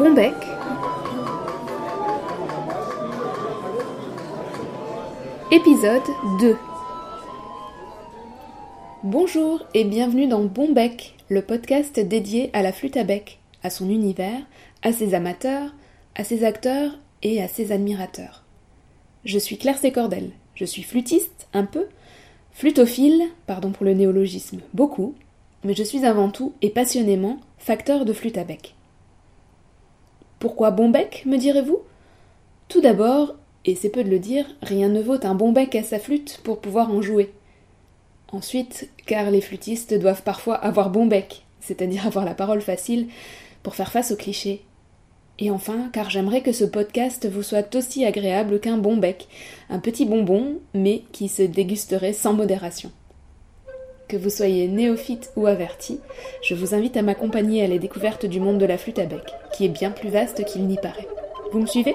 Bombec. Épisode 2 Bonjour et bienvenue dans Bombec, le podcast dédié à la flûte à bec, à son univers, à ses amateurs, à ses acteurs et à ses admirateurs. Je suis Claire Sécordel, je suis flûtiste, un peu, flutophile, pardon pour le néologisme, beaucoup, mais je suis avant tout et passionnément facteur de flûte à bec. Pourquoi bon bec, me direz-vous? Tout d'abord, et c'est peu de le dire, rien ne vaut un bon bec à sa flûte pour pouvoir en jouer. Ensuite, car les flûtistes doivent parfois avoir bon bec, c'est-à-dire avoir la parole facile, pour faire face aux clichés. Et enfin, car j'aimerais que ce podcast vous soit aussi agréable qu'un bon bec, un petit bonbon, mais qui se dégusterait sans modération. Que vous soyez néophyte ou averti, je vous invite à m'accompagner à la découverte du monde de la flûte à bec, qui est bien plus vaste qu'il n'y paraît. Vous me suivez?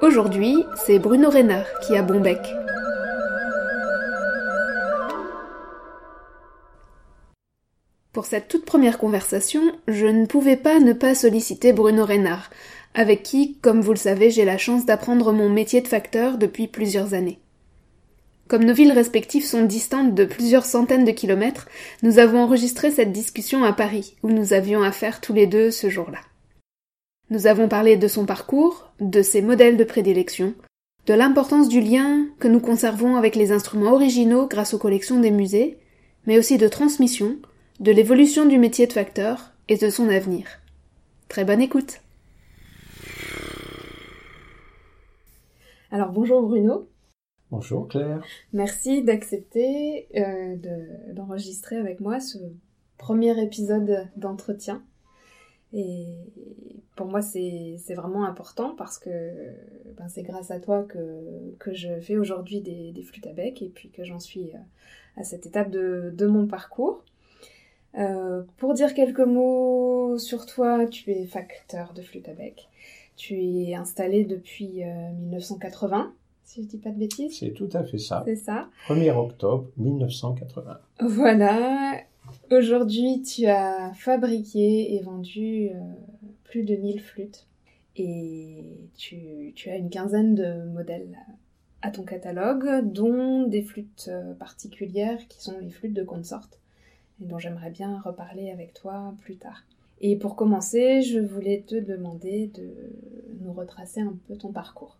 Aujourd'hui, c'est Bruno Reynard qui a bon bec. Pour cette toute première conversation, je ne pouvais pas ne pas solliciter Bruno Reynard, avec qui, comme vous le savez, j'ai la chance d'apprendre mon métier de facteur depuis plusieurs années. Comme nos villes respectives sont distantes de plusieurs centaines de kilomètres, nous avons enregistré cette discussion à Paris, où nous avions affaire tous les deux ce jour-là. Nous avons parlé de son parcours, de ses modèles de prédilection, de l'importance du lien que nous conservons avec les instruments originaux grâce aux collections des musées, mais aussi de transmission, de l'évolution du métier de facteur et de son avenir. Très bonne écoute. Alors bonjour Bruno. Bonjour Claire. Merci d'accepter euh, d'enregistrer avec moi ce premier épisode d'entretien. Et pour moi, c'est vraiment important parce que ben, c'est grâce à toi que, que je fais aujourd'hui des, flûtes à bec et puis que j'en suis euh, à cette étape de, de mon parcours. Euh, pour dire quelques mots sur toi, tu es facteur de flûte à bec. Tu es installé depuis 1980 euh, si je dis pas de bêtises. C'est tout à fait ça. C'est ça. 1er octobre 1980. Voilà. Aujourd'hui, tu as fabriqué et vendu euh, plus de 1000 flûtes. Et tu, tu, as une quinzaine de modèles à ton catalogue, dont des flûtes euh, particulières qui sont les flûtes de consort, et dont j'aimerais bien reparler avec toi plus tard. Et pour commencer, je voulais te demander de nous retracer un peu ton parcours.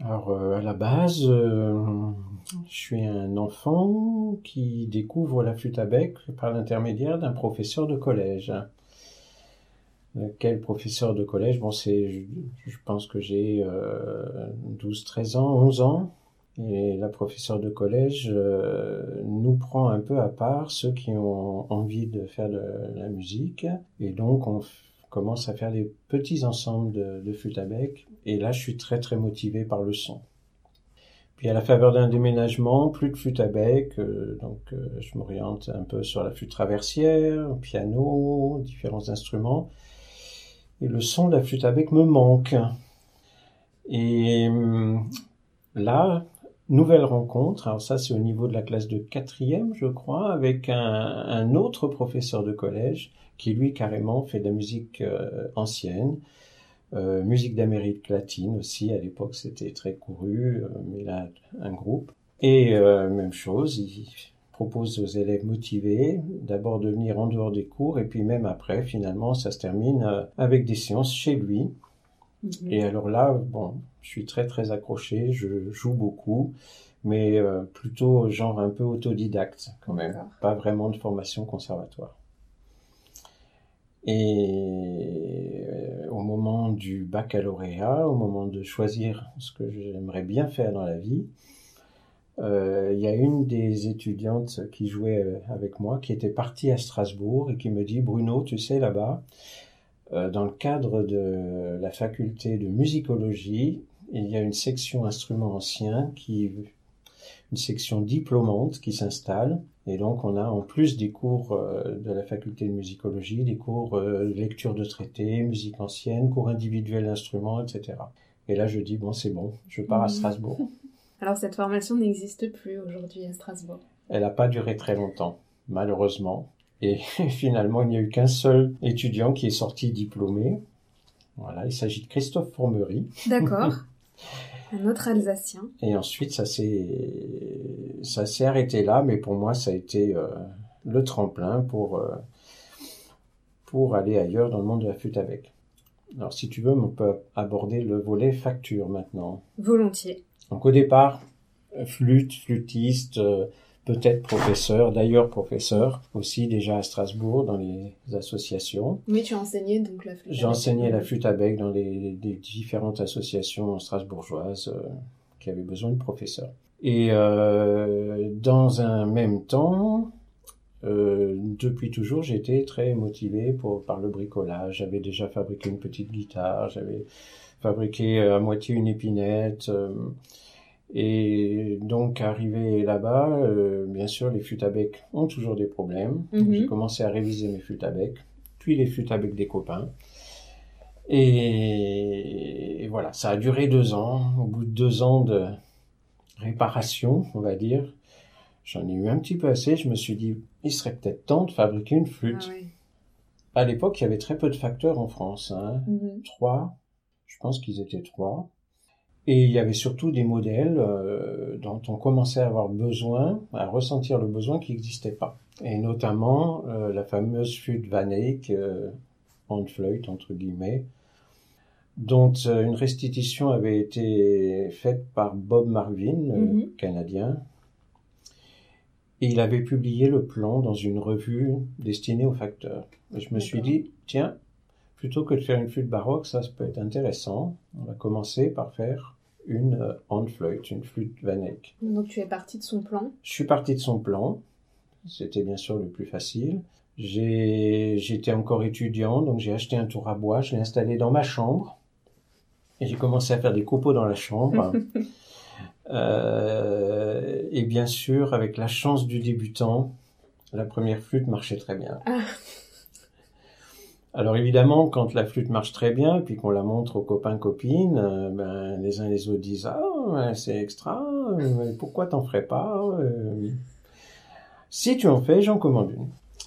Alors, euh, à la base, euh, je suis un enfant qui découvre la flûte à bec par l'intermédiaire d'un professeur de collège. Euh, quel professeur de collège? Bon, c'est, je, pense que j'ai 12, 13 ans, 11 ans. Et la professeure de collège nous prend un peu à part ceux qui ont envie de faire de la musique. Et donc, on commence à faire des petits ensembles de, de flûte à bec. Et là, je suis très très motivé par le son. Puis à la faveur d'un déménagement, plus de flûte à bec, euh, donc euh, je m'oriente un peu sur la flûte traversière, piano, différents instruments. Et le son de la flûte à bec me manque. Et hum, là, nouvelle rencontre, alors ça c'est au niveau de la classe de quatrième, je crois, avec un, autre professeur de collège qui lui carrément fait de la musique euh, ancienne, euh, musique d'Amérique latine aussi, à l'époque c'était très couru, euh, mais là un groupe. Et même chose, il propose aux élèves motivés d'abord de venir en dehors des cours et puis même après finalement ça se termine avec des séances chez lui. Mhm. Et alors là, bon, je suis très très accroché, je joue beaucoup, mais plutôt genre un peu autodidacte quand même, pas vraiment de formation conservatoire. Et euh, au moment du baccalauréat, au moment de choisir ce que j'aimerais bien faire dans la vie, euh, il y a une des étudiantes qui jouait euh, avec moi qui était partie à Strasbourg et qui me dit Bruno, tu sais là-bas, dans le cadre de la faculté de musicologie, il y a une section instruments anciens qui une section diplômante qui s'installe. Et donc, on a en plus des cours euh, de la faculté de musicologie, des cours euh, de lecture de traités, musique ancienne, cours individuels d'instruments, etc. Et là, je dis, bon, c'est bon, je pars à mmh. Strasbourg. Alors, cette formation n'existe plus aujourd'hui à Strasbourg. Elle n'a pas duré très longtemps, malheureusement. Et finalement, il n'y a eu qu'un seul étudiant qui est sorti diplômé. Voilà, il s'agit de Christophe Formery. D'accord. Un autre Alsacien. Et ensuite, ça s'est, ça s'est arrêté là, mais pour moi, ça a été euh, le tremplin pour, euh, pour aller ailleurs dans le monde de la flûte avec. Alors, si tu veux, on peut aborder le volet facture maintenant. Volontiers. Donc, au départ, flûte, flûtiste, euh, peut-être professeur, d'ailleurs professeur aussi déjà à Strasbourg dans les associations. Oui, tu as enseigné donc la flûte. J'ai enseigné la flûte à bec dans les, les différentes associations strasbourgeoises euh, qui avaient besoin de professeurs. Et euh, dans un même temps, euh, depuis toujours, j'étais très motivé pour, par le bricolage. J'avais déjà fabriqué une petite guitare, j'avais fabriqué à moitié une épinette. Et donc, arrivé là-bas, euh, bien sûr, les flûtes à bec ont toujours des problèmes. Mhm. J'ai commencé à réviser mes flûtes à bec, puis les flûtes à bec des copains. Et, et voilà, ça a duré deux ans. Au bout de deux ans de réparation, on va dire, j'en ai eu un petit peu assez. Je me suis dit, il serait peut-être temps de fabriquer une Ah flûte. oui. À l'époque, il y avait très peu de facteurs en France. Hein. Mhm. Trois, je pense qu'ils étaient trois. Et il y avait surtout des modèles euh, dont on commençait à avoir besoin, à ressentir le besoin qui n'existait pas. Et notamment euh, la fameuse flûte Van Eyck, euh, entre guillemets, dont euh, une restitution avait été faite par Bob Marvin, Mhm. canadien. Et il avait publié le plan dans une revue destinée aux facteurs. Et je me suis dit, tiens, plutôt que de faire une flûte baroque, ça, ça peut être intéressant. On va commencer par faire une euh, Handflöte, une flûte Van Eyck. Donc tu es parti de son plan. Je suis parti de son plan. C'était bien sûr le plus facile. J'étais encore étudiant, donc j'ai acheté un tour à bois, je l'ai installé dans ma chambre. Et j'ai commencé à faire des copeaux dans la chambre. Euh, et bien sûr, avec la chance du débutant, la première flûte marchait très bien. Alors évidemment, quand la flûte marche très bien, puis qu'on la montre aux copains copines, euh, ben, les uns les autres disent ah c'est extra, euh, pourquoi t'en ferais pas euh Si tu en fais, j'en commande une.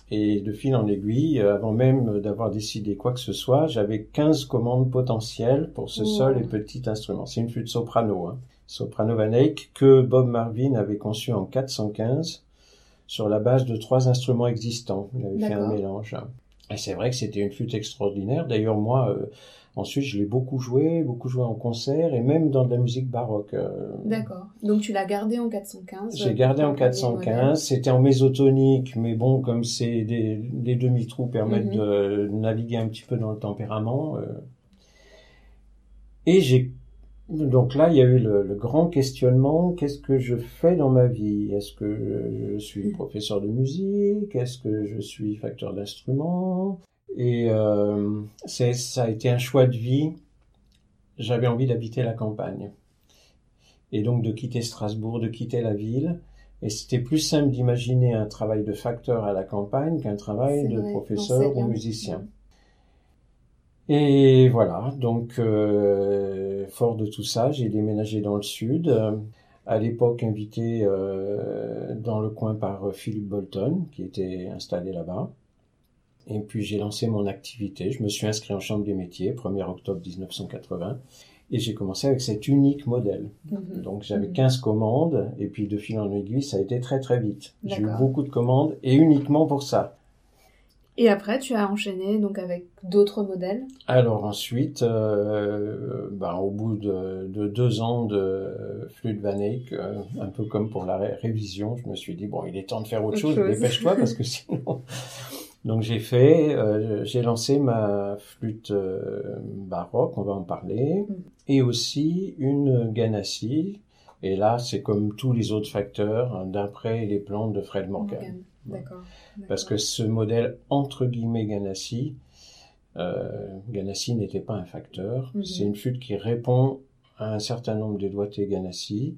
Et de fil en aiguille, avant même d'avoir décidé quoi que ce soit, j'avais 15 commandes potentielles pour ce seul et petit instrument. C'est une flûte soprano, hein. soprano Van Eyck, que Bob Marvin avait conçu en 415 sur la base de trois instruments existants. Il avait fait un mélange. Et c'est vrai que c'était une flûte extraordinaire. D'ailleurs, moi, euh, ensuite, je l'ai beaucoup joué, beaucoup joué en concert et même dans de la musique baroque. euh, D'accord. Donc tu l'as gardé en 415. j'ai gardé en pour ton premier modèle. 415. C'était en mésotonique, mais bon, comme c'est des, des demi-trous permettent Mhm. de naviguer un petit peu dans le tempérament. euh. Et j'ai donc là, il y a eu le, le grand questionnement qu'est-ce que je fais dans ma vie? Est-ce que je suis Mhm. professeur de musique? Est-ce que je suis facteur d'instruments Et euh, c'est ça a été un choix de vie. J'avais envie d'habiter la campagne et donc de quitter Strasbourg, de quitter la ville. Et c'était plus simple d'imaginer un travail de facteur à la campagne qu'un travail de vrai, professeur ou musicien. Et voilà, donc euh, fort de tout ça, j'ai déménagé dans le sud, euh, à l'époque invité euh, dans le coin par euh, Philippe Bolton, qui était installé là-bas. Et puis j'ai lancé mon activité, je me suis inscrit en chambre des métiers, 1er octobre 1980, et j'ai commencé avec cet unique modèle. Mhm. Donc j'avais Mhm. 15 commandes, et puis de fil en aiguille, ça a été très très vite. J'ai eu beaucoup de commandes, et uniquement pour ça. Et après tu as enchaîné donc avec d'autres modèles. Alors ensuite, euh, ben, au bout de, de deux ans de flûte Van Eyck, euh, un peu comme pour la ré- révision, je me suis dit bon, il est temps de faire autre Autre chose, chose. dépêche-toi parce que sinon. Donc j'ai fait, euh, j'ai lancé ma flûte euh, baroque, on va en parler, Mm. et aussi une Ganassi. Et là, c'est comme tous les autres facteurs, hein, d'après les plans de Fred Morgan. Morgan. D'accord. Parce que ce modèle entre guillemets Ganassi, euh, Ganassi n'était pas un facteur. Mhm. C'est une flûte qui répond à un certain nombre de doigtés Ganassi,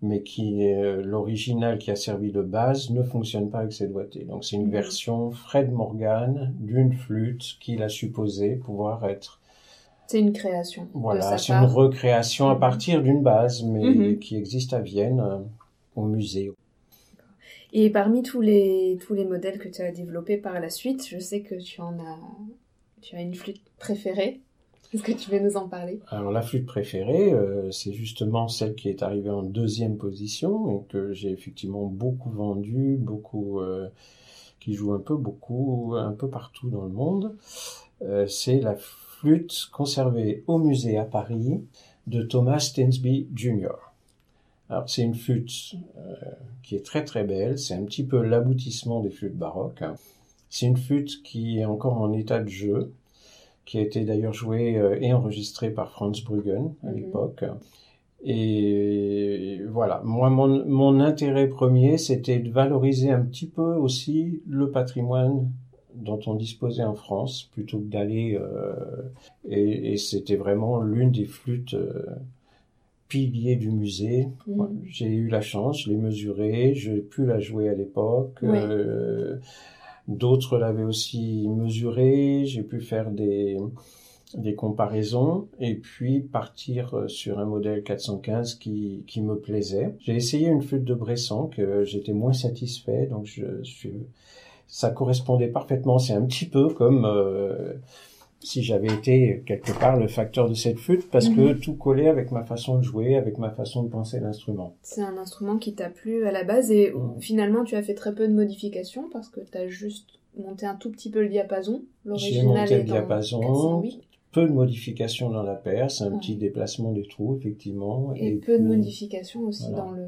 mais qui euh, l'original qui a servi de base ne fonctionne pas avec ces doigtés. Donc c'est une Mhm. version Fred Morgan d'une flûte qu'il a supposé pouvoir être. C'est une création. Voilà, c'est une recréation à Mhm. partir d'une base, mais qui existe à Vienne, euh, au musée. Et parmi tous les, tous les modèles que tu as développés par la suite, je sais que tu en as, tu as une flûte préférée. Est-ce que tu veux nous en parler? Alors la flûte préférée, euh, c'est justement celle qui est arrivée en deuxième position et que j'ai effectivement beaucoup vendue, beaucoup, euh, qui joue un peu beaucoup, un peu partout dans le monde. Euh, c'est la flûte conservée au musée à Paris de Thomas Stensby Jr. Alors c'est une flûte qui est très très belle, c'est un petit peu l'aboutissement des flûtes baroques. C'est une flûte qui est encore en état de jeu, qui a été d'ailleurs joué euh, et enregistré par Franz Bruggen à mhm. l'époque. Et voilà, moi, mon, mon intérêt premier, c'était de valoriser un petit peu aussi le patrimoine dont on disposait en France, plutôt que d'aller... Euh, et, et c'était vraiment l'une des flûtes euh, piliers du musée. Mhm. J'ai eu la chance, je l'ai mesurée, j'ai pu la jouer à l'époque. Euh, D'autres l'avaient aussi mesuré, j'ai pu faire des, des comparaisons et puis partir euh, sur un modèle 415 qui, qui me plaisait. J'ai essayé une flûte de Bresson que j'étais moins satisfait, donc je, je, ça correspondait parfaitement. C'est un petit peu comme euh, si j'avais été quelque part le facteur de cette flûte parce que mhm. tout collait avec ma façon de jouer, avec ma façon de penser l'instrument. C'est un instrument qui t'a plu à la base et finalement tu as fait très peu de modifications parce que tu as juste monté un tout petit peu le diapason. J'ai monté le diapason, peu de modifications dans la perce, un petit déplacement des trous effectivement. Et, peu de modifications aussi dans le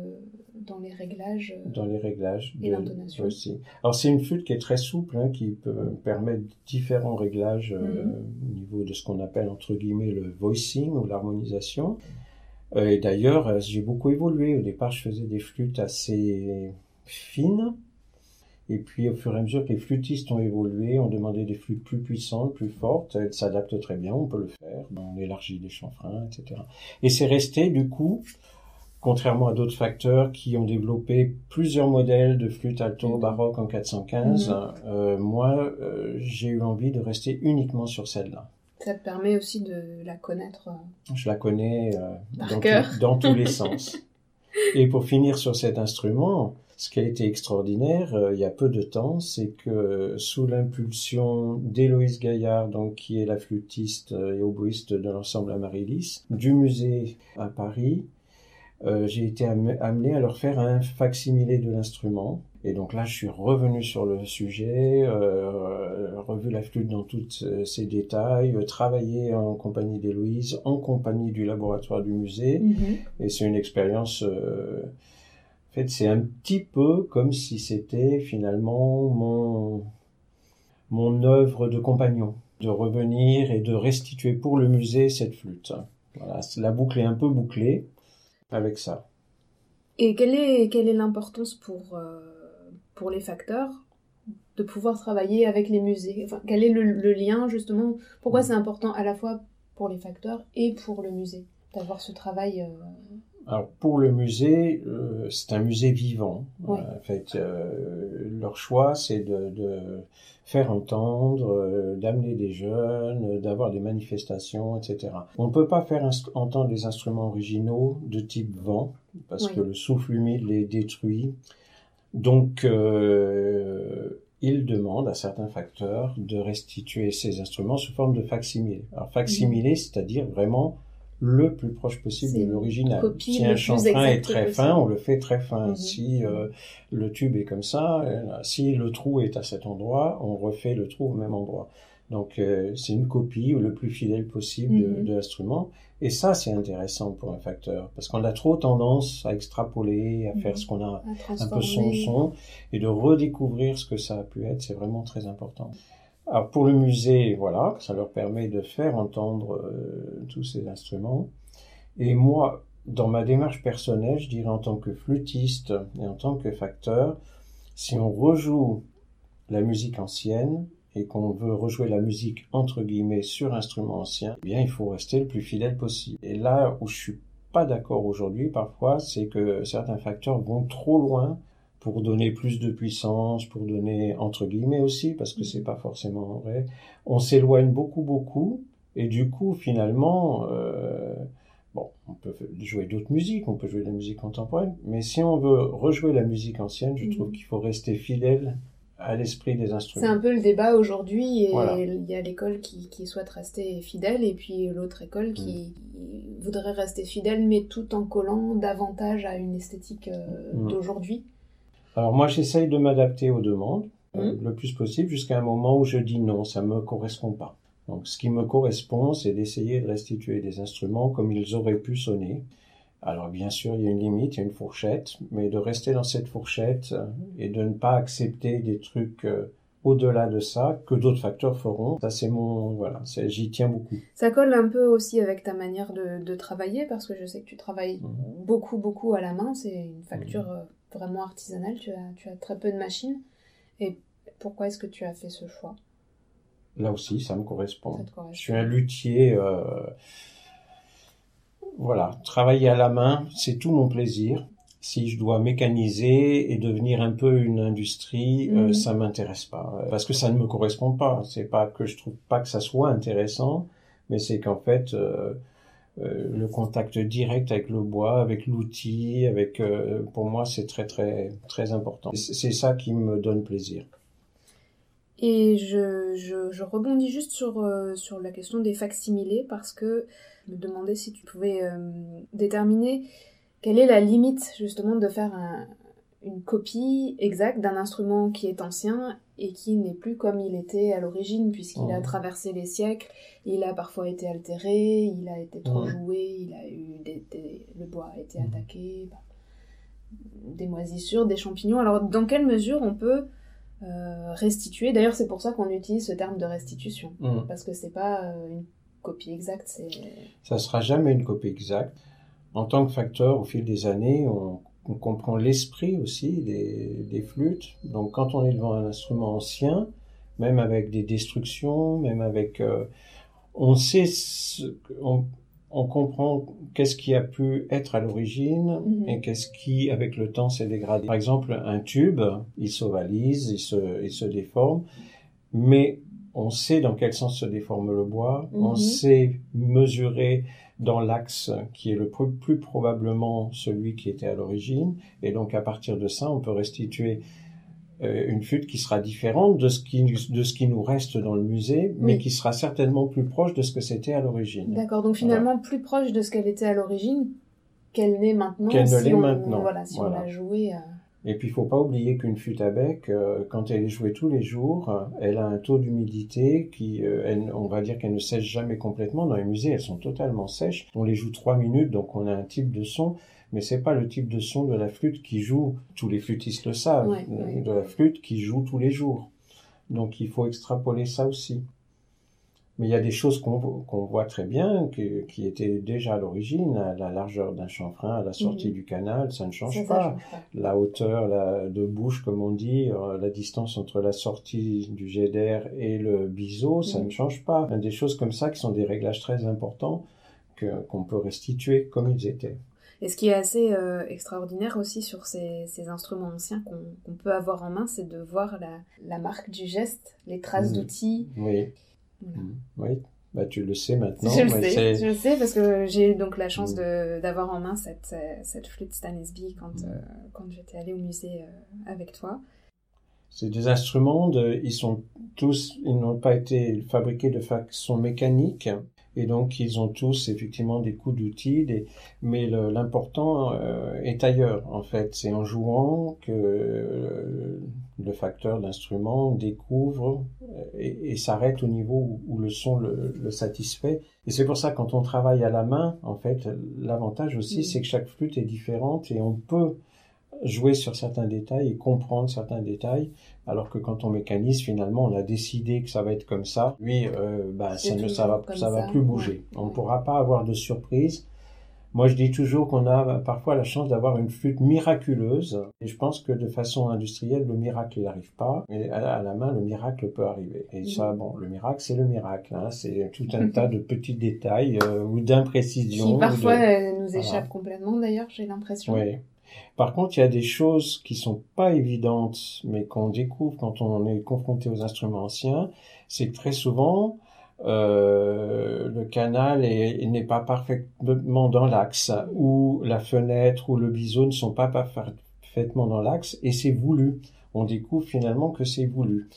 dans les réglages. Euh, dans les réglages. Et l'intonation. Aussi. Alors c'est une flûte qui est très souple, hein, qui peut permettre différents réglages euh, mhm. au niveau de ce qu'on appelle entre guillemets le voicing ou l'harmonisation. Euh, et d'ailleurs, j'ai beaucoup évolué. Au départ, je faisais des flûtes assez fines. Et puis, au fur et à mesure que les flûtistes ont évolué, on demandait des flûtes plus puissantes, plus fortes. Elles s'adaptent très bien, on peut le faire. On élargit les chanfreins, etc. Et c'est resté, du coup, contrairement à d'autres facteurs qui ont développé plusieurs modèles de flûte alto mhm. baroque en 415, mhm. euh, moi, euh, j'ai eu envie de rester uniquement sur celle-là. Ça te permet aussi de la connaître. Euh, Je la connais dans, dans, tous les sens. Et pour finir sur cet instrument, ce qui a été extraordinaire il y a peu de temps, c'est que sous l'impulsion d'Héloïse Gaillard, donc qui est la flûtiste et oboïste de l'ensemble Amaryllis, du musée à Paris, euh, j'ai été amené à leur faire un facsimilé de l'instrument. Et donc là, je suis revenu sur le sujet, euh, revu la flûte dans tous ses détails, euh, travaillé en compagnie d'Héloïse, en compagnie du laboratoire du musée. Mm-hmm. Et c'est une expérience... Euh, en fait, c'est un petit peu comme si c'était finalement mon, mon œuvre de compagnon, de revenir et de restituer pour le musée cette flûte. Voilà, la boucle est un peu bouclée avec ça. Et quelle est quelle est l'importance pour euh, pour les facteurs de pouvoir travailler avec les musées? Enfin, Quel est le, lien justement? Pourquoi mm. c'est important à la fois pour les facteurs et pour le musée d'avoir ce travail euh, alors pour le musée, euh, c'est un musée vivant. en fait, euh, leur choix, c'est de, de, faire entendre, euh, d'amener des jeunes, d'avoir des manifestations, etc. On ne peut pas faire entendre des instruments originaux de type vent parce que le souffle humide les détruit. Donc ils demandent à certains facteurs de restituer ces instruments sous forme de facsimilé. Alors facsimilé, c'est-à-dire vraiment le plus proche possible de l'original. Si un chanfrein est très fin, on le fait très fin. Mhm. Si euh, le tube est comme ça, euh, si le trou est à cet endroit, on refait le trou au même endroit. Donc euh, c'est une copie le plus fidèle possible de, mhm. de l'instrument. Et ça, c'est intéressant pour un facteur, parce qu'on a trop tendance à extrapoler, à faire mhm. ce qu'on a un peu son son, et de redécouvrir ce que ça a pu être, c'est vraiment très important. Alors pour le musée, voilà, ça leur permet de faire entendre euh, tous ces instruments. Et moi, dans ma démarche personnelle, je dirais en tant que flûtiste et en tant que facteur, si on rejoue la musique ancienne et qu'on veut rejouer la musique entre guillemets sur instrument ancien, eh bien il faut rester le plus fidèle possible. Et là où je suis pas d'accord aujourd'hui parfois, c'est que certains facteurs vont trop loin pour donner plus de puissance, pour donner entre guillemets aussi, parce que c'est pas forcément vrai. On s'éloigne beaucoup, beaucoup, et du coup, finalement, euh, Bon, on peut jouer d'autres musiques, on peut jouer de la musique contemporaine, mais si on veut rejouer la musique ancienne, je trouve mhm. qu'il faut rester fidèle à l'esprit des instruments. C'est un peu le débat aujourd'hui, et il y a l'école qui, souhaite rester fidèle, et puis l'autre école qui mm. voudrait rester fidèle, mais tout en collant davantage à une esthétique euh, mm. d'aujourd'hui. Alors moi, j'essaye de m'adapter aux demandes euh, mm. le plus possible, jusqu'à un moment où je dis non, ça me correspond pas. Donc ce qui me correspond, c'est d'essayer de restituer des instruments comme ils auraient pu sonner. Alors bien sûr, il y a une limite, il y a une fourchette, mais de rester dans cette fourchette euh, et de ne pas accepter des trucs euh, au-delà de ça que d'autres facteurs feront. Ça c'est mon voilà, j'y tiens beaucoup. Ça colle un peu aussi avec ta manière de, travailler parce que je sais que tu travailles mmh. beaucoup beaucoup à la main. C'est une facture mmh. Vraiment artisanale. Tu as tu as très peu de machines. Et pourquoi est-ce que tu as fait ce choix? Là aussi, ça me correspond. Je suis un luthier. Euh, voilà, travailler à la main, c'est tout mon plaisir. Si je dois mécaniser et devenir un peu une industrie, euh, mhm. ça m'intéresse pas parce que ça ne me correspond pas. C'est pas que je trouve pas que ça soit intéressant, mais c'est qu'en fait euh, le contact direct avec le bois, avec l'outil, avec pour moi c'est très très très important. C'est ça qui me donne plaisir. Et je, je, rebondis juste sur, euh, sur la question des facsimilés parce que je me demandais si tu pouvais euh, déterminer quelle est la limite justement de faire un, une copie exacte d'un instrument qui est ancien et qui n'est plus comme il était à l'origine puisqu'il a oh. traversé les siècles, il a parfois été altéré, il a été trop joué, il a eu des, le bois a été mmh. attaqué, bah, des moisissures, des champignons. Alors dans quelle mesure on peut euh, restituer? D'ailleurs, c'est pour ça qu'on utilise ce terme de restitution, mm. parce que c'est pas euh, une copie exacte. Ça sera jamais une copie exacte. En tant que facteur, au fil des années, on, comprend l'esprit aussi des, des, flûtes. Donc, quand on est devant un instrument ancien, même avec des destructions, même avec, euh, on sait, ce, on, on comprend qu'est-ce qui a pu être à l'origine mhm. et qu'est-ce qui, avec le temps, s'est dégradé. Par exemple, un tube, il s'ovalise, il se, il se déforme, mais on sait dans quel sens se déforme le bois, on mhm. sait mesurer dans l'axe qui est le plus, probablement celui qui était à l'origine, et donc à partir de ça, on peut restituer euh, une flûte qui sera différente de ce qui, de ce qui nous reste dans le musée, mais qui sera certainement plus proche de ce que c'était à l'origine. D'accord, donc finalement plus proche de ce qu'elle était à l'origine qu'elle n'est maintenant. Qu'elle ne l'est maintenant. Voilà, si on l'a jouée. Euh. Et puis il faut pas oublier qu'une flûte à bec, euh, quand elle est jouée tous les jours, elle a un taux d'humidité qui, on va dire qu'elle ne sèche jamais complètement. Dans les musées, elles sont totalement sèches. On les joue trois minutes, donc on a un type de son mais c'est pas le type de son de la flûte qui joue, tous les flûtistes le savent, de la flûte qui joue tous les jours. Donc il faut extrapoler ça aussi. Mais il y a des choses qu'on voit très bien, qui étaient déjà à l'origine, la largeur d'un chanfrein à la sortie mhm. du canal, ça ne change, pas. La hauteur la, de bouche, comme on dit, euh, la distance entre la sortie du jet d'air et le biseau, ça mhm. ne change pas. Des choses comme ça qui sont des réglages très importants qu'on peut restituer comme ils étaient. Et ce qui est assez euh, extraordinaire aussi sur ces, ces instruments anciens qu'on peut avoir en main, c'est de voir la, la, marque du geste, les traces mmh. d'outils. Oui. Mmh. Oui. Bah, tu le sais maintenant. Je le sais, je le sais parce que j'ai eu donc la chance mmh. d'avoir en main cette, cette flûte Stanesby quand, euh, quand j'étais allée au musée euh, avec toi. C'est des instruments, de, ils sont tous, ils n'ont pas été fabriqués de façon mécanique. Et donc, ils ont tous effectivement des coups d'outils, mais l'important euh, est ailleurs, en fait. C'est en jouant que euh, le facteur d'instrument découvre euh, et, s'arrête au niveau où, le son le, satisfait. Et c'est pour ça, quand on travaille à la main, en fait, l'avantage aussi, c'est que chaque flûte est différente et on peut jouer sur certains détails et comprendre certains détails alors que quand on mécanise, finalement, on a décidé que ça va être comme ça. Oui, euh, bah, ça ne ça va, ça, va plus bouger. On ne pourra pas avoir de surprise. Moi, je dis toujours qu'on a parfois la chance d'avoir une flûte miraculeuse. Et je pense que de façon industrielle, le miracle, n'arrive pas. Mais à la main, le miracle peut arriver. Et ça, bon, le miracle, c'est le miracle. Hein. C'est tout un tas de petits détails euh, ou d'imprécisions. Qui parfois euh, nous échappent complètement, d'ailleurs, j'ai l'impression. Oui. Par contre, il y a des choses qui sont pas évidentes, mais qu'on découvre quand on est confronté aux instruments anciens, c'est que très souvent, euh, le canal n'est pas parfaitement dans l'axe, ou la fenêtre ou le biseau ne sont pas parfaitement dans l'axe, et c'est voulu. On découvre finalement que c'est voulu.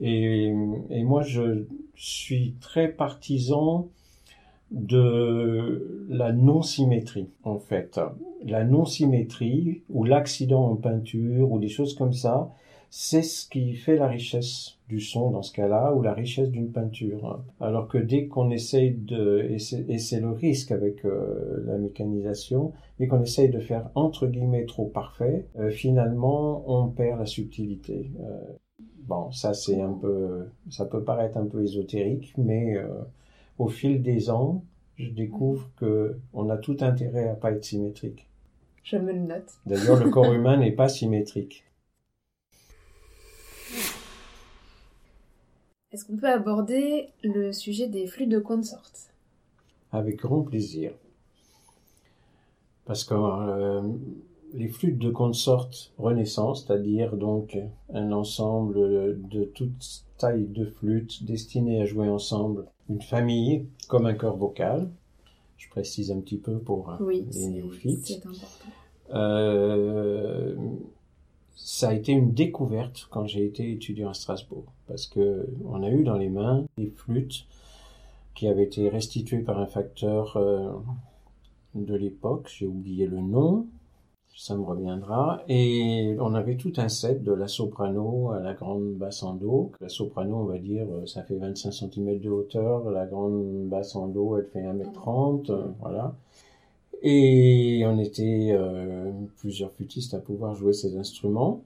Et, et, moi, je suis très partisan de la non-symétrie, en fait. La non-symétrie, ou l'accident en peinture, ou des choses comme ça, c'est ce qui fait la richesse du son dans ce cas-là, ou la richesse d'une peinture. Alors que dès qu'on essaye de, et c'est le risque avec euh, la mécanisation, dès qu'on essaye de faire entre guillemets trop parfait, euh, finalement on perd la subtilité. Euh, bon, ça c'est un peu, ça peut paraître un peu ésotérique, mais au fil des ans, je découvre que on a tout intérêt à pas être symétrique. Je me le note. D'ailleurs, le corps humain n'est pas symétrique. Est-ce qu'on peut aborder le sujet des flûtes de consort? Avec grand plaisir. Parce que euh, les flûtes de consort Renaissance, c'est-à-dire donc un ensemble de toutes tailles de flûtes destinées à jouer ensemble, une famille comme un corps vocal, je précise un petit peu pour euh, les néophytes. C'est important. Euh, ça a été une découverte quand j'ai été étudiant à Strasbourg, parce que on a eu dans les mains des flûtes qui avaient été restituées par un facteur euh, de l'époque, j'ai oublié le nom, ça me reviendra, et on avait tout un set de la soprano à la grande basse en do. La soprano, on va dire, euh, ça fait 25 cm de hauteur, la grande basse en do, elle fait 1m30, euh, voilà. Et on était euh, plusieurs flûtistes à pouvoir jouer ces instruments.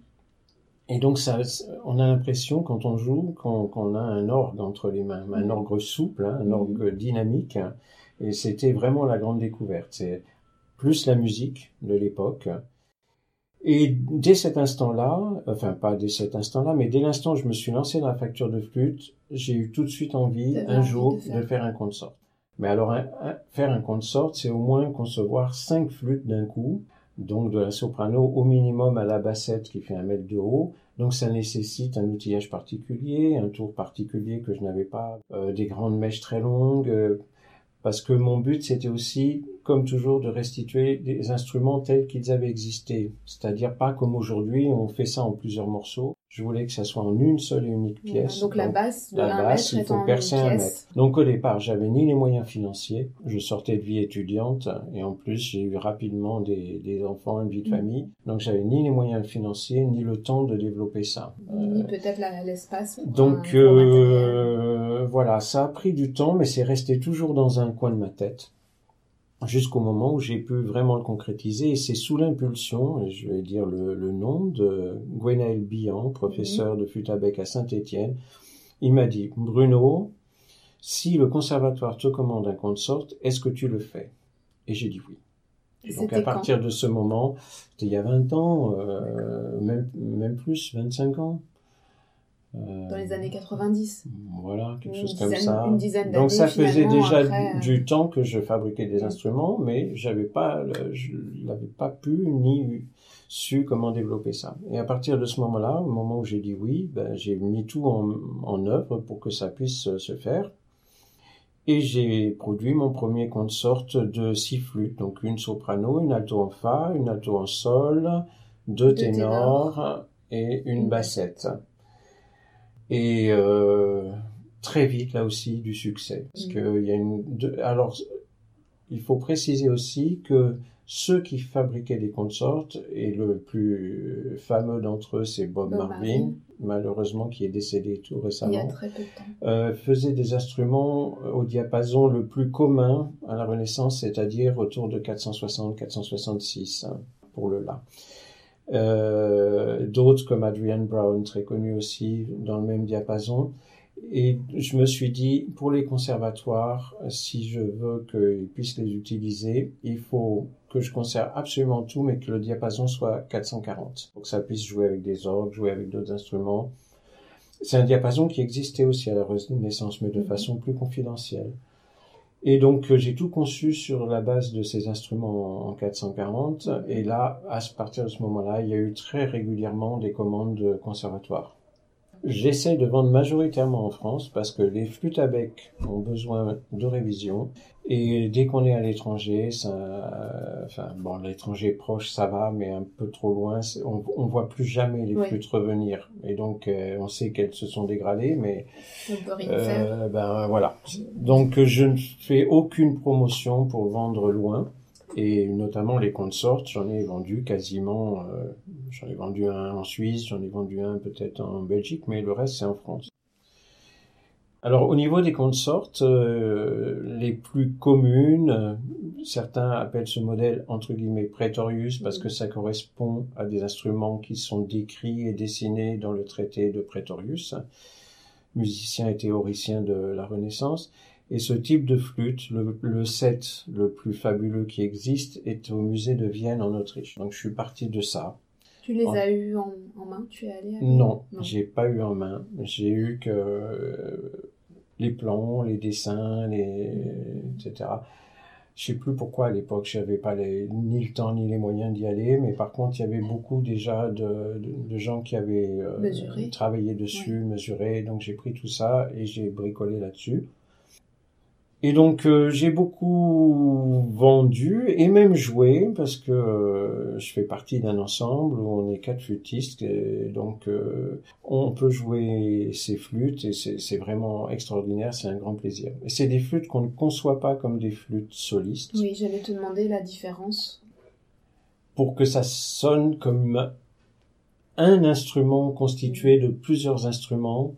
Et donc ça, on a l'impression quand on joue qu'on a un orgue entre les mains, un orgue souple, hein, un mhm. orgue dynamique. Et c'était vraiment la grande découverte. C'est plus la musique de l'époque. Et dès cet instant-là, enfin pas dès cet instant-là, mais dès l'instant où je me suis lancé dans la facture de flûte, j'ai eu tout de suite envie, un jour, de faire un consort. Mais alors, faire un consort, c'est au moins concevoir cinq flûtes d'un coup, donc de la soprano au minimum à la bassette qui fait un mètre de haut. Donc ça nécessite un outillage particulier, un tour particulier que je n'avais pas, euh, des grandes mèches très longues, euh, parce que mon but c'était aussi, comme toujours, de restituer des instruments tels qu'ils avaient existé. C'est-à-dire pas comme aujourd'hui, on fait ça en plusieurs morceaux. Je voulais que ça soit en une seule et unique pièce. donc, la basse de la basse, il faut percer un mètre. Donc au départ, j'avais ni les moyens financiers. Je sortais de vie étudiante et en plus j'ai eu rapidement des, des enfants, une vie de mm. famille. Donc j'avais ni les moyens financiers ni le temps de développer ça. Ni euh, peut-être l'espace. Donc euh, voilà, ça a pris du temps, mais c'est resté toujours dans un coin de ma tête jusqu'au moment où j'ai pu vraiment le concrétiser. Et c'est sous l'impulsion, et je vais dire le, nom, de Gwenaël Billan, professeur de flûte à Saint-Étienne. Il m'a dit, Bruno, si le conservatoire te commande un consort, est-ce que tu le fais? Et j'ai dit oui. Et donc à partir de ce moment, c'était il y a 20 ans, euh, même, même plus, 25 ans. Euh, dans les années 90. Voilà, quelque chose comme ça. Une dizaine Donc ça faisait déjà euh, du, temps que je fabriquais des instruments, mais j'avais pas, je n'avais pas pu ni su comment développer ça. Et à partir de ce moment-là, au moment où j'ai dit oui, ben, j'ai mis tout en, en œuvre pour que ça puisse se faire. Et j'ai produit mon premier consort de six flûtes, donc une soprano, une alto en fa, une alto en sol, deux, ténors, et une bassette et euh, très vite là aussi du succès parce mm. que il y a une alors il faut préciser aussi que ceux qui fabriquaient des consorts et le plus fameux d'entre eux c'est Bob, Marvin, malheureusement qui est décédé tout récemment il y a très peu de temps. Euh, faisait des instruments au diapason le plus commun à la Renaissance c'est-à-dire autour de 460 466 hein, pour le la euh, d'autres comme Adrian Brown, très connu aussi dans le même diapason. Et je me suis dit, pour les conservatoires, si je veux qu'ils puissent les utiliser, il faut que je conserve absolument tout, mais que le diapason soit 440, pour que ça puisse jouer avec des orgues, jouer avec d'autres instruments. C'est un diapason qui existait aussi à la Renaissance, mais de mhm. façon plus confidentielle. Et donc euh, j'ai tout conçu sur la base de ces instruments en 440. Et là, à partir de ce moment-là, il y a eu très régulièrement des commandes de conservatoire. J'essaie de vendre majoritairement en France parce que les flûtes à bec ont besoin de révision. Et dès qu'on est à l'étranger, ça, enfin, bon, l'étranger proche, ça va, mais un peu trop loin, on, on voit plus jamais les flûtes revenir. Et donc, euh, on sait qu'elles se sont dégradées, mais. Euh, ben voilà. Donc, je ne fais aucune promotion pour vendre loin. Et notamment les consorts, j'en ai vendu quasiment, euh, j'en ai vendu un en Suisse, j'en ai vendu un peut-être en Belgique, mais le reste c'est en France. Alors au niveau des consorts, euh, les plus communes, euh, certains appellent ce modèle entre guillemets Praetorius parce que ça correspond à des instruments qui sont décrits et dessinés dans le traité de Praetorius, musicien et théoricien de la Renaissance. Et ce type de flûte, le, le set le plus fabuleux qui existe, est au musée de Vienne en Autriche. Donc je suis parti de ça. Tu les as eu en, main? Tu es allé Non, non. j'ai pas eu en main. J'ai eu que euh, les plans, les dessins, les etc. Je sais plus pourquoi à l'époque j'avais pas les, ni le temps ni les moyens d'y aller, mais par contre il y avait beaucoup déjà de, de, gens qui avaient euh, travaillé dessus, mesuré, donc j'ai pris tout ça et j'ai bricolé là-dessus. Et donc euh, j'ai beaucoup vendu et même joué parce que euh, je fais partie d'un ensemble où on est quatre flûtistes et donc euh, on peut jouer ces flûtes et c'est vraiment extraordinaire, c'est un grand plaisir. Et c'est des flûtes qu'on ne conçoit pas comme des flûtes solistes. Oui, j'allais te demander la différence. Pour que ça sonne comme un instrument constitué de plusieurs instruments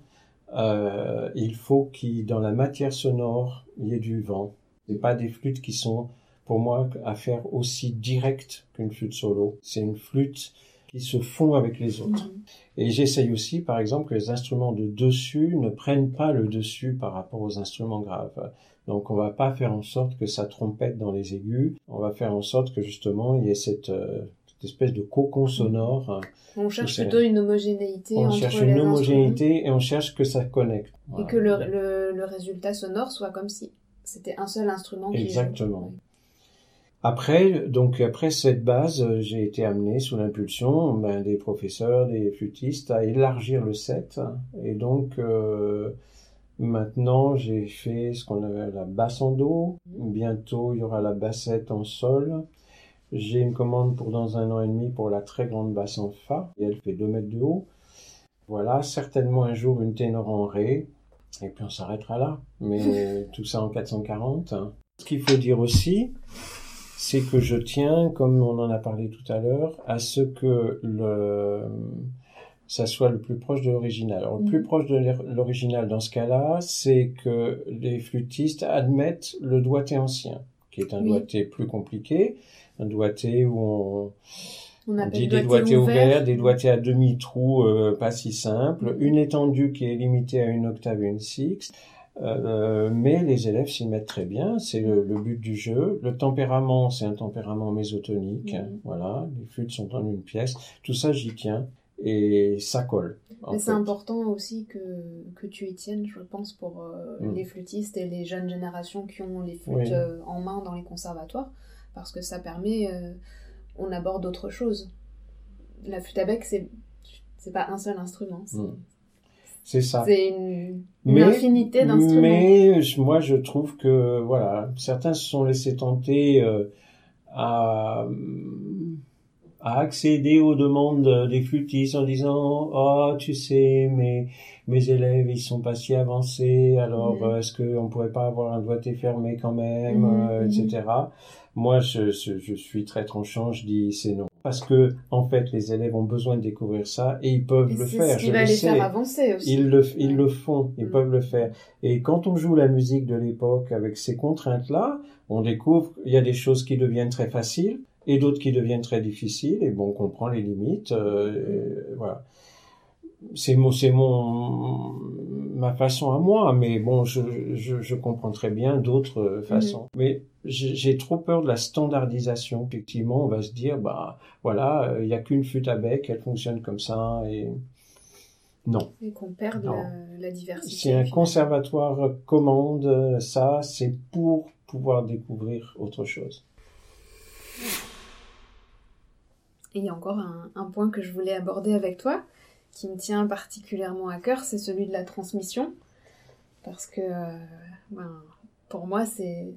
euh, il faut qu'il, dans la matière sonore, il y ait du vent. C'est pas des flûtes qui sont, pour moi, à faire aussi direct qu'une flûte solo. C'est une flûte qui se fond avec les autres. Mhm. Et j'essaye aussi, par exemple, que les instruments de dessus ne prennent pas le dessus par rapport aux instruments graves. Donc on va pas faire en sorte que ça trompette dans les aigus. On va faire en sorte que justement il y ait cette euh, espèce de cocon sonore. On cherche plutôt une homogénéité. On cherche une homogénéité et on cherche que ça connecte. Et que le, le, le, résultat sonore soit comme si c'était un seul instrument. Exactement. Après, donc après cette base, j'ai été amené sous l'impulsion ben, des professeurs, des flûtistes à élargir le set. Et donc euh, maintenant, j'ai fait ce qu'on appelle la basse en do. Bientôt, il y aura la bassette en sol. J'ai une commande pour dans un an et demi pour la très grande basse en Fa, et elle fait 2 mètres de haut. Voilà, certainement un jour une ténor en Ré, et puis on s'arrêtera là. Mais tout ça en 440. Ce qu'il faut dire aussi, c'est que je tiens, comme on en a parlé tout à l'heure, à ce que le, ça soit le plus proche de l'original. Alors, le plus mm. proche de l'original dans ce cas-là, c'est que les flûtistes admettent le doigté ancien, qui est un doigté plus compliqué, un doigté où on, on, dit des doigtés ouverts, des doigtés à demi-trou, euh, pas si simple, mm-hmm. une étendue qui est limitée à une octave et une sixte. Euh, mais les élèves s'y mettent très bien, c'est le, but du jeu. Le tempérament, c'est un tempérament mésotonique, mm-hmm. voilà, les flûtes sont en une pièce, tout ça j'y tiens et ça colle. C'est important aussi que, que tu y tiennes, je pense, pour euh, mm. les flûtistes et les jeunes générations qui ont les flûtes en main dans les conservatoires parce que ça permet, euh, on aborde autre chose. La flûte à bec, c'est c'est pas un seul instrument. C'est hmm. ça. C'est une, infinité d'instruments. Mais moi, je trouve que voilà, certains se sont laissés tenter euh, à à accéder aux demandes des flûtistes en disant oh tu sais mais mes élèves ils sont pas si avancés alors hmm. est-ce qu'on pourrait pas avoir un doigté fermé quand même hmm, euh, etc moi, je, je, suis très tranchant, je dis c'est non. Parce que, en fait, les élèves ont besoin de découvrir ça et ils peuvent le faire. C'est ce qui va les faire avancer aussi. Ils le, ils le font, ils mm. peuvent le faire. Et quand on joue la musique de l'époque avec ces contraintes-là, on découvre il y a des choses qui deviennent très faciles et d'autres qui deviennent très difficiles. Et bon, on comprend les limites. Euh, voilà c'est mon, c'est mon, ma façon à moi, mais bon, je, je, je comprends très bien d'autres euh, façons. Mais j'ai trop peur de la standardisation. Effectivement, on va se dire, bah, voilà, euh, il n'y a qu'une flûte à bec, elle fonctionne comme ça, et non. Et qu'on perde la, la, diversité. Si un conservatoire commande ça, c'est pour pouvoir découvrir autre chose. Et il y a encore un, un point que je voulais aborder avec toi qui me tient particulièrement à cœur, c'est celui de la transmission. Parce que ben, pour moi, c'est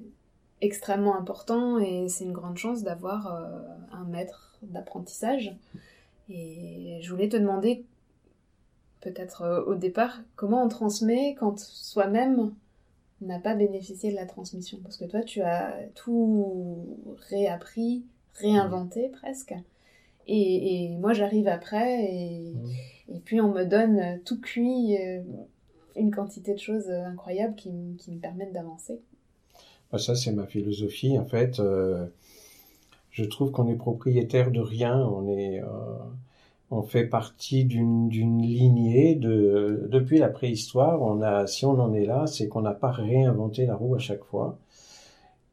extrêmement important et c'est une grande chance d'avoir un maître d'apprentissage. Et je voulais te demander, peut-être au départ, comment on transmet quand soi-même n'a pas bénéficié de la transmission? Parce que toi, tu as tout réappris, réinventé presque. Et, moi, j'arrive après et, et, puis on me donne tout cuit, euh, une quantité de choses incroyables qui, qui me permettent d'avancer. Bah, ça, c'est ma philosophie. En fait, euh, je trouve qu'on est propriétaire de rien. On est, euh, on fait partie d'une lignée de depuis la préhistoire. On a, si on en est là, c'est qu'on n'a pas réinventé la roue à chaque fois.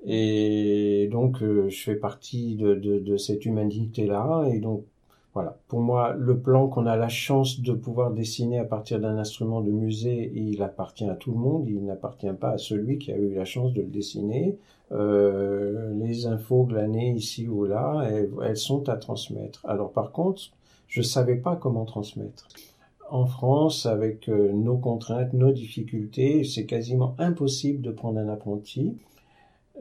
Et donc, euh, je fais partie de, cette humanité-là. Et donc, voilà. Pour moi, le plan qu'on a la chance de pouvoir dessiner à partir d'un instrument de musée, il appartient à tout le monde. Il n'appartient pas à celui qui a eu la chance de le dessiner. Euh, les infos glanées ici ou là, elles, elles sont à transmettre. Alors, par contre, je savais pas comment transmettre. En France, avec euh, nos contraintes, nos difficultés, c'est quasiment impossible de prendre un apprenti.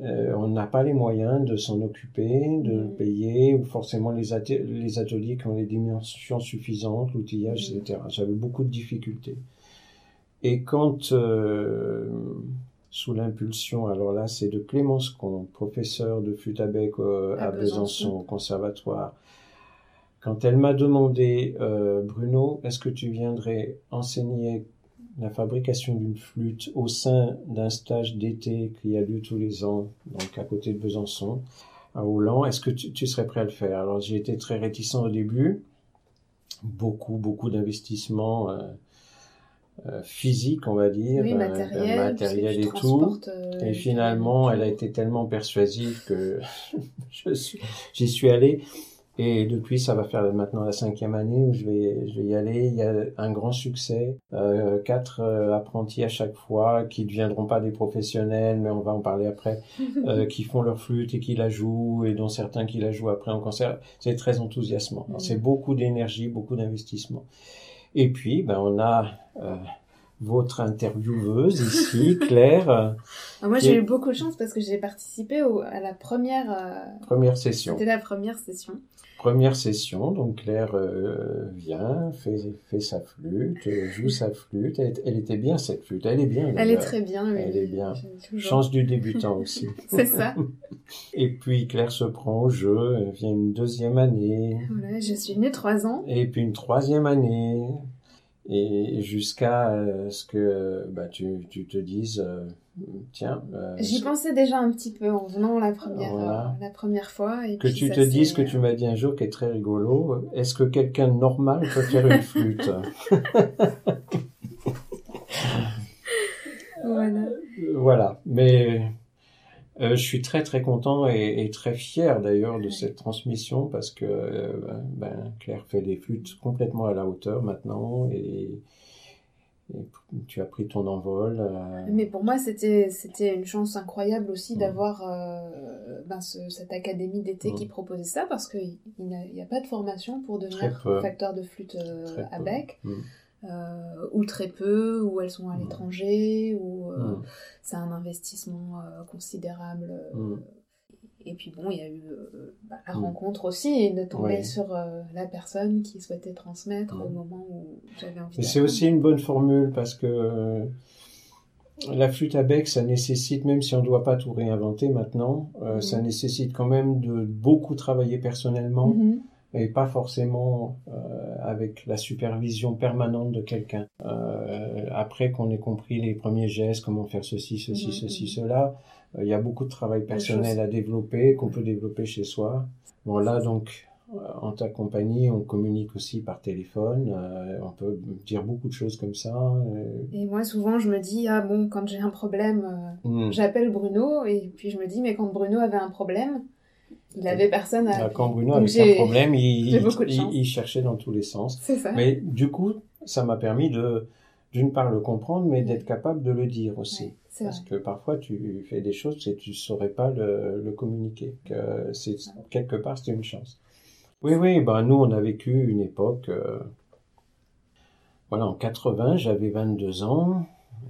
Euh, on n'a pas les moyens de s'en occuper, de le mm. payer, ou forcément les, les, ateliers qui ont les dimensions suffisantes, l'outillage, mm. etc. J'avais beaucoup de difficultés. Et quand, euh, sous l'impulsion, alors là, c'est de Clémence Comte, professeur de flûte à bec à, Besançon, au conservatoire, quand elle m'a demandé, euh, Bruno, est-ce que tu viendrais enseigner la fabrication d'une flûte au sein d'un stage d'été qui a lieu tous les ans, donc à côté de Besançon, à Hollande, est-ce que tu, serais prêt à le faire? Alors j'ai été très réticent au début, beaucoup, beaucoup d'investissements. Euh, euh physique, on va dire, oui, matériel, matériel et tout. et finalement, elle a été tellement persuasive que j'y suis allé. Et depuis, ça va faire maintenant la cinquième année où je vais, je vais y aller. Il y a un grand succès, euh, quatre euh, apprentis à chaque fois qui ne deviendront pas des professionnels, mais on va en parler après, euh, qui font leur flûte et qui la jouent, et dont certains qui la jouent après en concert. C'est très enthousiasmant. C'est beaucoup d'énergie, beaucoup d'investissement. Et puis, ben, on a votre intervieweuse ici, Claire. Moi, j'ai eu beaucoup de chance parce que j'ai participé au, à la première euh, première session. C'était la première session. Première session, donc Claire euh, vient, fait, fait sa flûte, joue sa flûte. Elle, était bien cette flûte, elle est bien. Elle est très bien. Elle est bien. Chance du débutant aussi. C'est ça. Et puis Claire se prend au jeu, elle vient une deuxième année. Voilà, je suis née trois ans. Et puis une troisième année et jusqu'à euh, ce que bah, tu, tu te dises euh, tiens euh, j'y pensais déjà un petit peu en venant la première la première fois et que tu te dises que tu m'as dit un jour qui est très rigolo est-ce que quelqu'un de normal peut faire une flûte voilà. Voilà. Mais euh, je suis très très content et, et très fier d'ailleurs de cette transmission parce que euh, ben, Claire fait des flûtes complètement à la hauteur maintenant et, et tu as pris ton envol. Euh... Mais pour moi c'était c'était une chance incroyable aussi mmh. d'avoir ben, ce, cette académie d'été mmh. qui proposait ça parce qu'il n'y a, a, pas de formation pour devenir facteur de flûte à bec. Mmh. Euh, ou très peu, ou elles sont à l'étranger, ou euh, mm. c'est un investissement euh, considérable. Mm. Et puis bon, il y a eu bah, la mm. rencontre aussi, et de tomber sur la personne qui souhaitait transmettre au moment où j'avais envie. C'est aussi une bonne formule parce que la flûte à bec, ça nécessite, même si on ne doit pas tout réinventer maintenant, ça nécessite quand même de beaucoup travailler personnellement. Et pas forcément euh, avec la supervision permanente de quelqu'un. Euh, après qu'on ait compris les premiers gestes, comment faire ceci, ceci, ceci, cela, euh, il y a beaucoup de travail personnel à développer qu'on peut développer chez soi. Bon là donc en ta compagnie, on communique aussi par téléphone, on peut dire beaucoup de choses comme ça. Et moi, souvent, je me dis, ah bon, quand j'ai un problème, hmm. j'appelle Bruno, et puis je me dis, mais quand Bruno avait un problème, il avait personne à. Quand Bruno avait un problème, il, il, cherchait dans tous les sens. Ça. Mais du coup, ça m'a permis de, d'une part, le comprendre, mais d'être capable de le dire aussi. Parce que parfois, tu fais des choses et tu ne saurais pas le, le communiquer. Que c'est, quelque part, c'est une chance. Oui, oui, ben, nous, on a vécu une époque. Euh, Voilà, en 80, j'avais 22 ans.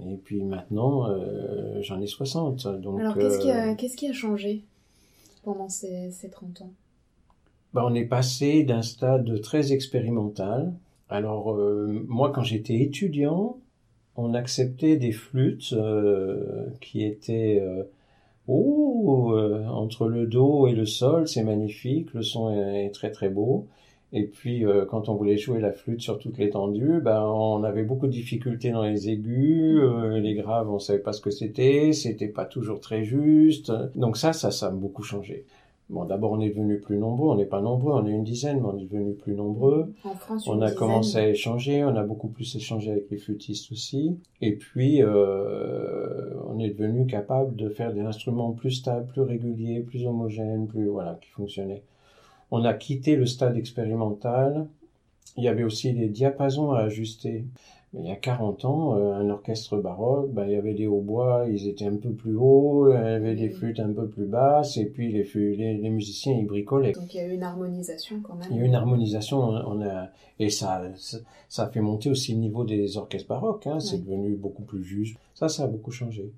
Et puis maintenant, euh, j'en ai 60. Donc, Alors, qu'est-ce qui, euh, a, qu'est-ce qui a changé? Pendant ces, ces 30 ans? Bah, on est passé d'un stade très expérimental. Alors, euh, moi, quand j'étais étudiant, on acceptait des flûtes euh, qui étaient euh, oh, entre le dos et le sol, c'est magnifique, le son est très très beau. Et puis, euh, quand on voulait jouer la flûte sur toute l'étendue, ben, on avait beaucoup de difficultés dans les aigus, euh, les graves, on savait pas ce que c'était, c'était pas toujours très juste. Donc ça, ça, ça a beaucoup changé. Bon, d'abord, on est devenu plus nombreux, on n'est pas nombreux, on est une dizaine, mais on est devenu plus nombreux. En France, On a dizaine. commencé à échanger, on a beaucoup plus échangé avec les flûtistes aussi. Et puis, euh, on est devenu capable de faire des instruments plus stables, plus réguliers, plus homogènes, plus, voilà, qui fonctionnaient. On a quitté le stade expérimental. Il y avait aussi des diapasons à ajuster. Il y a 40 ans, euh, un orchestre baroque, ben, il y avait des hautbois, ils étaient un peu plus hauts, il y avait des flûtes un peu plus basses, et puis les, flû- les, les musiciens, ils bricolaient. Donc, il y a eu une harmonisation quand même. Il y a eu une harmonisation, on on a, et ça, ça, ça a fait monter aussi le niveau des orchestres baroques, hein, c'est devenu beaucoup plus juste. Ça, ça a beaucoup changé.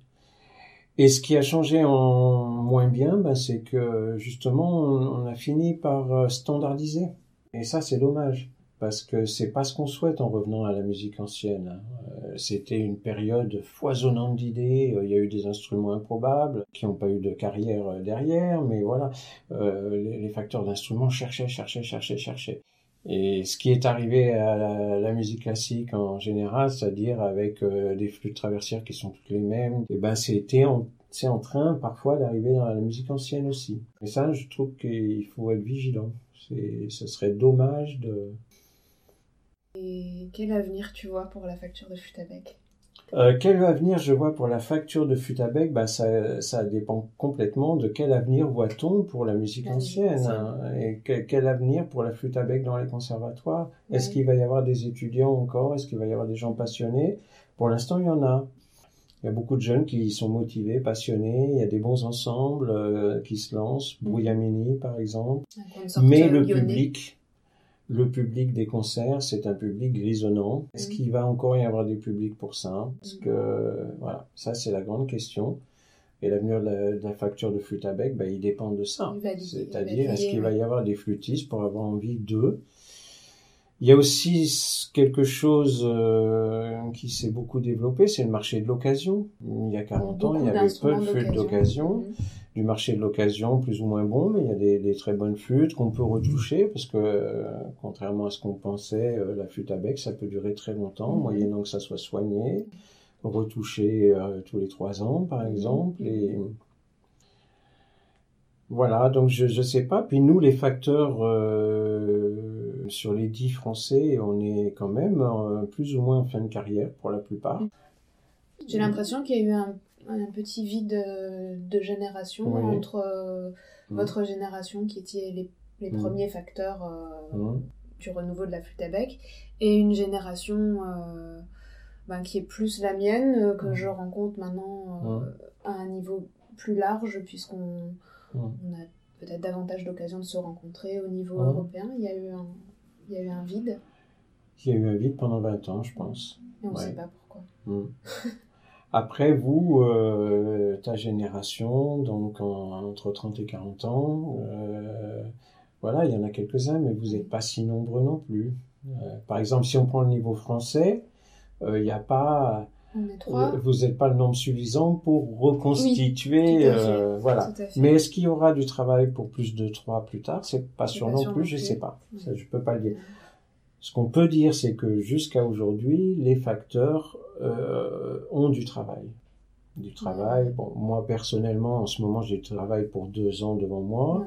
Et ce qui a changé en moins bien, ben, c'est que justement, on, on a fini par euh, standardiser. Et ça, c'est dommage, parce que c'est pas ce qu'on souhaite en revenant à la musique ancienne. hein. Euh, C'était une période foisonnante d'idées. euh, Il y a eu des instruments improbables qui n'ont pas eu de carrière derrière, mais voilà, les facteurs d'instruments cherchaient, cherchaient, cherchaient, cherchaient. Et ce qui est arrivé à la, musique classique en général, c'est-à-dire avec euh, des flûtes traversières qui sont toutes les mêmes, et ben c'était en, c'est en train parfois d'arriver dans la musique ancienne aussi. Et ça, je trouve qu'il faut être vigilant. C'est, ce serait dommage de. Et quel avenir tu vois pour la facture de flûte à bec Euh, quel avenir je vois pour la facture de flûte à bec ben, ça, ça dépend complètement de quel avenir voit-on pour la musique La musique ancienne. hein. et quel, quel avenir pour la flûte à bec dans les conservatoires? Est-ce Ouais. qu'il va y avoir des étudiants encore? Est-ce qu'il va y avoir des gens passionnés? Pour l'instant, il y en a. Il y a beaucoup de jeunes qui sont motivés, passionnés. Il y a des bons ensembles euh, qui se lancent. Mm. Brouillamini, par exemple. Mais le lyonnais. public, le public des concerts, c'est un public grisonnant. Est-ce qu'il va encore y avoir des publics pour ça? Parce que, voilà, ça c'est la grande question. Et l'avenir de la, de la facture de flûte à bec, ben, il dépend de ça. C'est-à-dire, est-ce qu'il va y avoir des flûtistes pour avoir envie d'eux? Il y a aussi quelque chose euh, qui s'est beaucoup développé, c'est le marché de l'occasion. Il y a 40 ans, il y avait peu de flûtes d'occasion Mhm. Du marché de l'occasion plus ou moins bon, mais il y a des, des très bonnes flûtes qu'on peut retoucher parce que, euh, contrairement à ce qu'on pensait, euh, la flûte à bec, ça peut durer très longtemps, Mhm. moyennant que ça soit soigné, retouché euh, tous les trois ans, par exemple. Et voilà, donc je ne sais pas. Puis nous, les facteurs sur les dix français, on est quand même plus ou moins en fin de carrière pour la plupart. J'ai l'impression qu'il y a eu un, un petit vide euh, de génération Oui. entre euh, votre génération qui étiez les, les Mhm. premiers facteurs euh, du renouveau de la flûte à bec et une génération ben, qui est plus la mienne que Mhm. je rencontre maintenant à un niveau plus large puisqu'on on a peut-être davantage d'occasions de se rencontrer au niveau européen. Il y a eu un, il y a eu un vide Il y a eu un vide pendant 20 ans, je pense. et on ne Ouais. sait pas pourquoi. Après, vous, euh, ta génération, donc en- entre 30 et 40 ans, euh, voilà, il y en a quelques-uns, mais vous n'êtes pas si nombreux non plus. Euh, par exemple, si on prend le niveau français, il n'y a pas, vous n'êtes pas le nombre suffisant pour reconstituer, tout à fait. voilà. Tout à fait. Mais est-ce qu'il y aura du travail pour plus de trois plus tard? C'est pas sûr non plus, je plus. sais pas. Ouais. Ça, je peux pas le dire. Ce qu'on peut dire, c'est que jusqu'à aujourd'hui, les facteurs euh, ont du travail. Du travail. Bon, moi, personnellement, en ce moment, j'ai du travail pour deux ans devant moi.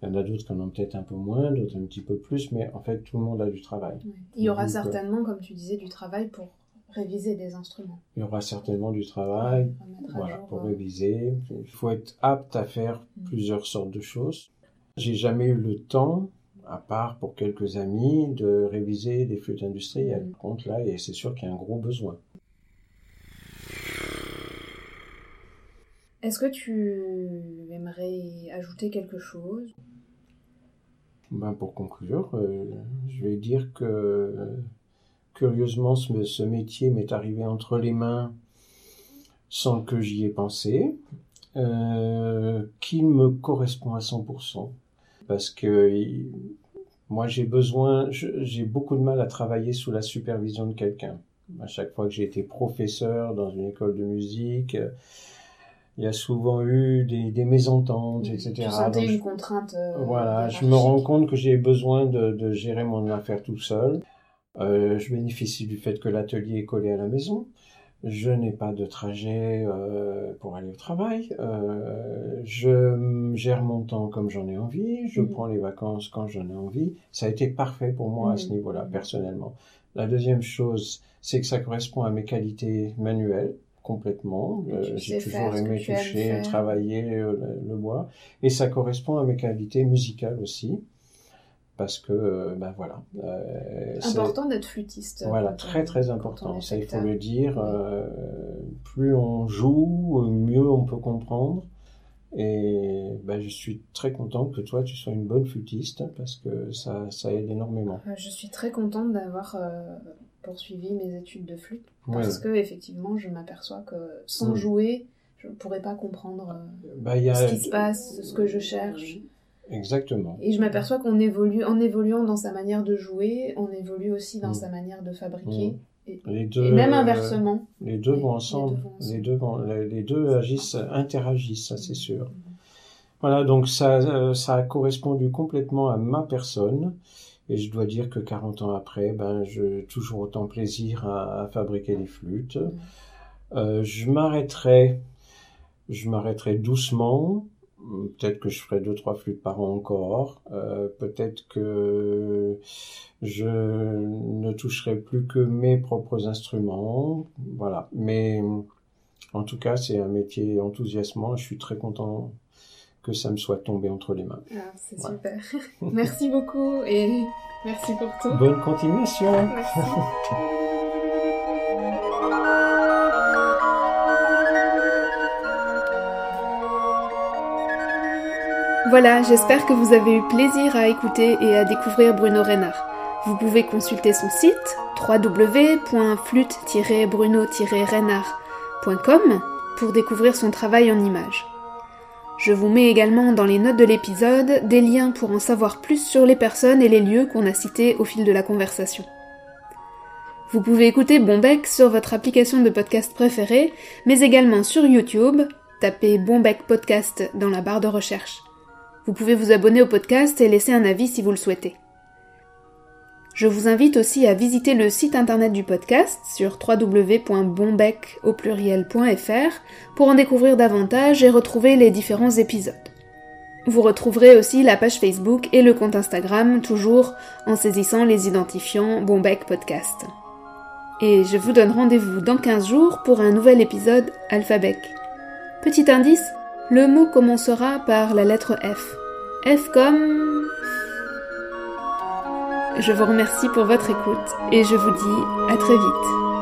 Il y en a d'autres qui en ont peut-être un peu moins, d'autres un petit peu plus, mais en fait, tout le monde a du travail. Il y aura Donc, euh, certainement, comme tu disais, du travail pour réviser des instruments. Il y aura certainement du travail voilà, jour, pour euh, réviser. Il faut être apte à faire Mm. plusieurs sortes de choses. J'ai jamais eu le temps, à part pour quelques amis, de réviser des flûtes industrielles. Mm. Par contre, là, et c'est sûr qu'il y a un gros besoin. Est-ce que tu aimerais ajouter quelque chose? Ben, pour conclure, euh, je vais dire que euh, curieusement, ce, métier m'est arrivé entre les mains sans que j'y ai pensé, euh, qu'il me correspond à 100%. Parce que moi, j'ai besoin, j'ai beaucoup de mal à travailler sous la supervision de quelqu'un. À chaque fois que j'ai été professeur dans une école de musique, il y a souvent eu des, des mésententes, etc. Tu sentais une contrainte. Euh, voilà, je me rends compte que j'ai besoin de, de, gérer mon affaire tout seul. Euh, je bénéficie du fait que l'atelier est collé à la maison. Je n'ai pas de trajet euh, pour aller au travail. Euh, je gère mon temps comme j'en ai envie. Je mm. prends les vacances quand j'en ai envie. Ça a été parfait pour moi à ce mm. niveau-là, personnellement. La deuxième chose, c'est que ça correspond à mes qualités manuelles complètement. Euh, j'ai toujours aimé toucher, travailler le, le, bois. Et ça correspond à mes qualités musicales aussi. Parce que, ben voilà. Euh, important d'être flûtiste. Voilà, très très important. Ça, il faut le dire. Euh, plus on joue, mieux on peut comprendre. Et ben, je suis très contente que toi, tu sois une bonne flûtiste parce que ça, ça aide énormément. Je suis très contente d'avoir poursuivi mes études de flûte parce que effectivement je m'aperçois que sans jouer je ne pourrais pas comprendre euh, bah, ce qui se passe ce que je cherche exactement et je m'aperçois qu'on évolue en évoluant dans sa manière de jouer on évolue aussi dans mm. sa manière de fabriquer mm. Et, les deux, même inversement. les deux vont ensemble. Les deux, vont, les, deux agissent, interagissent, ça c'est sûr. Voilà, donc ça, euh, ça a correspondu complètement à ma personne. Et je dois dire que 40 ans après, ben, j'ai toujours autant plaisir à, fabriquer des flûtes. Mm. Euh, je m'arrêterai, je m'arrêterai doucement. Peut-être que je ferai deux trois flûtes par an encore. Euh, peut-être que je ne toucherai plus que mes propres instruments. Voilà. Mais en tout cas, c'est un métier enthousiasmant. Je suis très content que ça me soit tombé entre les mains. Ah, c'est super. merci beaucoup et merci pour tout. Bonne continuation. Merci. Voilà, j'espère que vous avez eu plaisir à écouter et à découvrir Bruno Reynard. Vous pouvez consulter son site www.flûte-bruno-reynard.com pour découvrir son travail en images. Je vous mets également dans les notes de l'épisode des liens pour en savoir plus sur les personnes et les lieux qu'on a cités au fil de la conversation. Vous pouvez écouter Bombec sur votre application de podcast préférée, mais également sur YouTube, tapez Bombec Podcast dans la barre de recherche. Vous pouvez vous abonner au podcast et laisser un avis si vous le souhaitez. Je vous invite aussi à visiter le site internet du podcast sur www.bombec pour en découvrir davantage et retrouver les différents épisodes. Vous retrouverez aussi la page Facebook et le compte Instagram, toujours en saisissant les identifiants Bombec Podcast. Et je vous donne rendez-vous dans 15 jours pour un nouvel épisode Alphabec. Petit indice, le mot commencera par la lettre F. F comme je vous remercie pour votre écoute et je vous dis à très vite.